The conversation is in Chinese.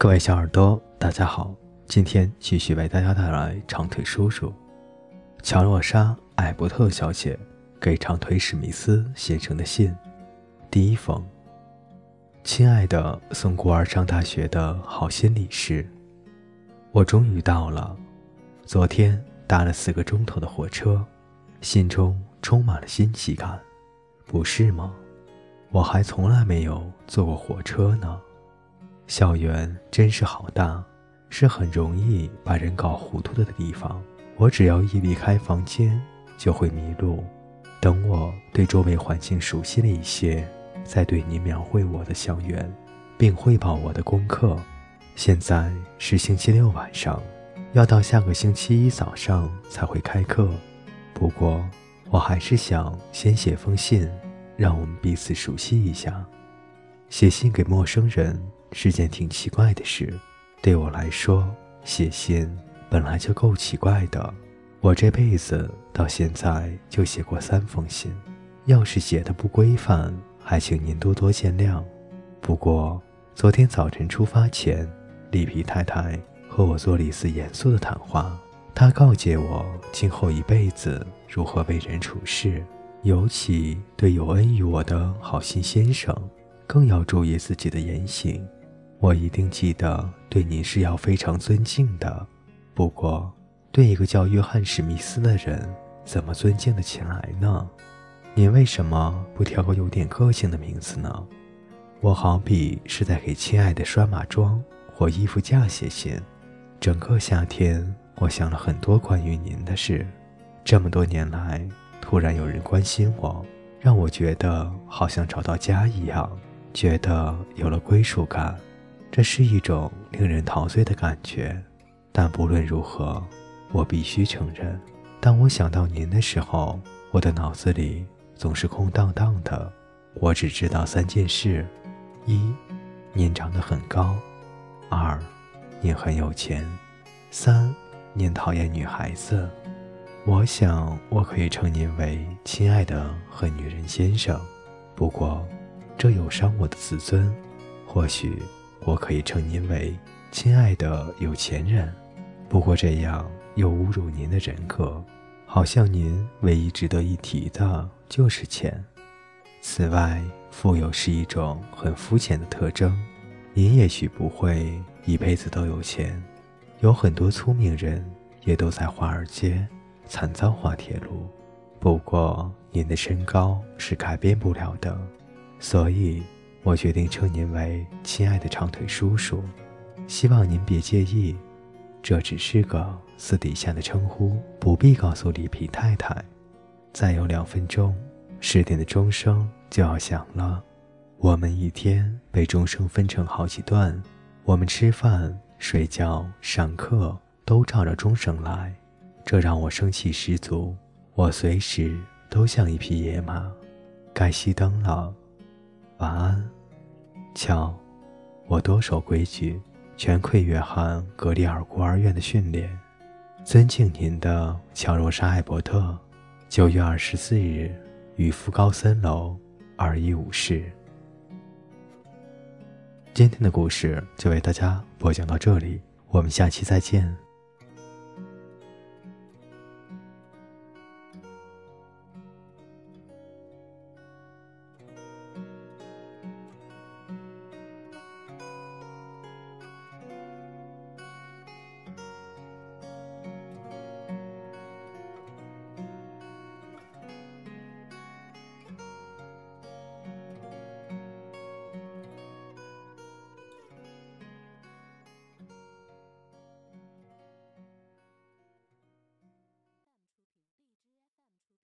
各位小耳朵，大家好，今天继续为大家带来长腿叔叔乔洛莎·艾伯特小姐给长腿史密斯先生的信。第一封，亲爱的送孤儿上大学的好心理师，我终于到了。昨天搭了四个钟头的火车，心中充满了新奇感，不是吗？我还从来没有坐过火车呢。校园真是好大，是很容易把人搞糊涂的地方。我只要一离开房间，就会迷路。等我对周围环境熟悉了一些，再对你描绘我的校园，并汇报我的功课。现在是星期六晚上。要到下个星期一早上才会开课，不过我还是想先写封信，让我们彼此熟悉一下。写信给陌生人是件挺奇怪的事，对我来说，写信本来就够奇怪的。我这辈子到现在就写过三封信，要是写的不规范，还请您多多见谅。不过昨天早晨出发前，里皮太太。和我做了一次严肃的谈话，他告诫我今后一辈子如何为人处事，尤其对有恩于我的好心先生，更要注意自己的言行。我一定记得对您是要非常尊敬的。不过，对一个叫约翰·史密斯的人，怎么尊敬得起来呢？您为什么不挑个有点个性的名字呢？我好比是在给亲爱的拴马桩或衣服架写信。整个夏天，我想了很多关于您的事。这么多年来，突然有人关心我，让我觉得好像找到家一样，觉得有了归属感。这是一种令人陶醉的感觉。但不论如何，我必须承认，当我想到您的时候，我的脑子里总是空荡荡的。我只知道三件事：一，您长得很高；二，您很有钱，三，您讨厌女孩子。我想我可以称您为亲爱的和女人先生，不过这有伤我的自尊。或许我可以称您为亲爱的有钱人，不过这样又侮辱您的人格，好像您唯一值得一提的就是钱。此外，富有是一种很肤浅的特征，您也许不会。一辈子都有钱，有很多聪明人也都在华尔街惨遭滑铁卢。不过您的身高是改变不了的，所以我决定称您为亲爱的长腿叔叔。希望您别介意，这只是个私底下的称呼，不必告诉里皮太太。再有两分钟，十点的钟声就要响了。我们一天被钟声分成好几段。我们吃饭、睡觉、上课都照着钟声来，这让我生气十足。我随时都像一匹野马。该熄灯了，晚安。瞧，我多守规矩，全亏约翰·格里尔孤儿院的训练。尊敬您的乔罗莎·艾伯特，九月二十四日，与福高森楼二一五室。今天的故事就为大家播讲到这里，我们下期再见。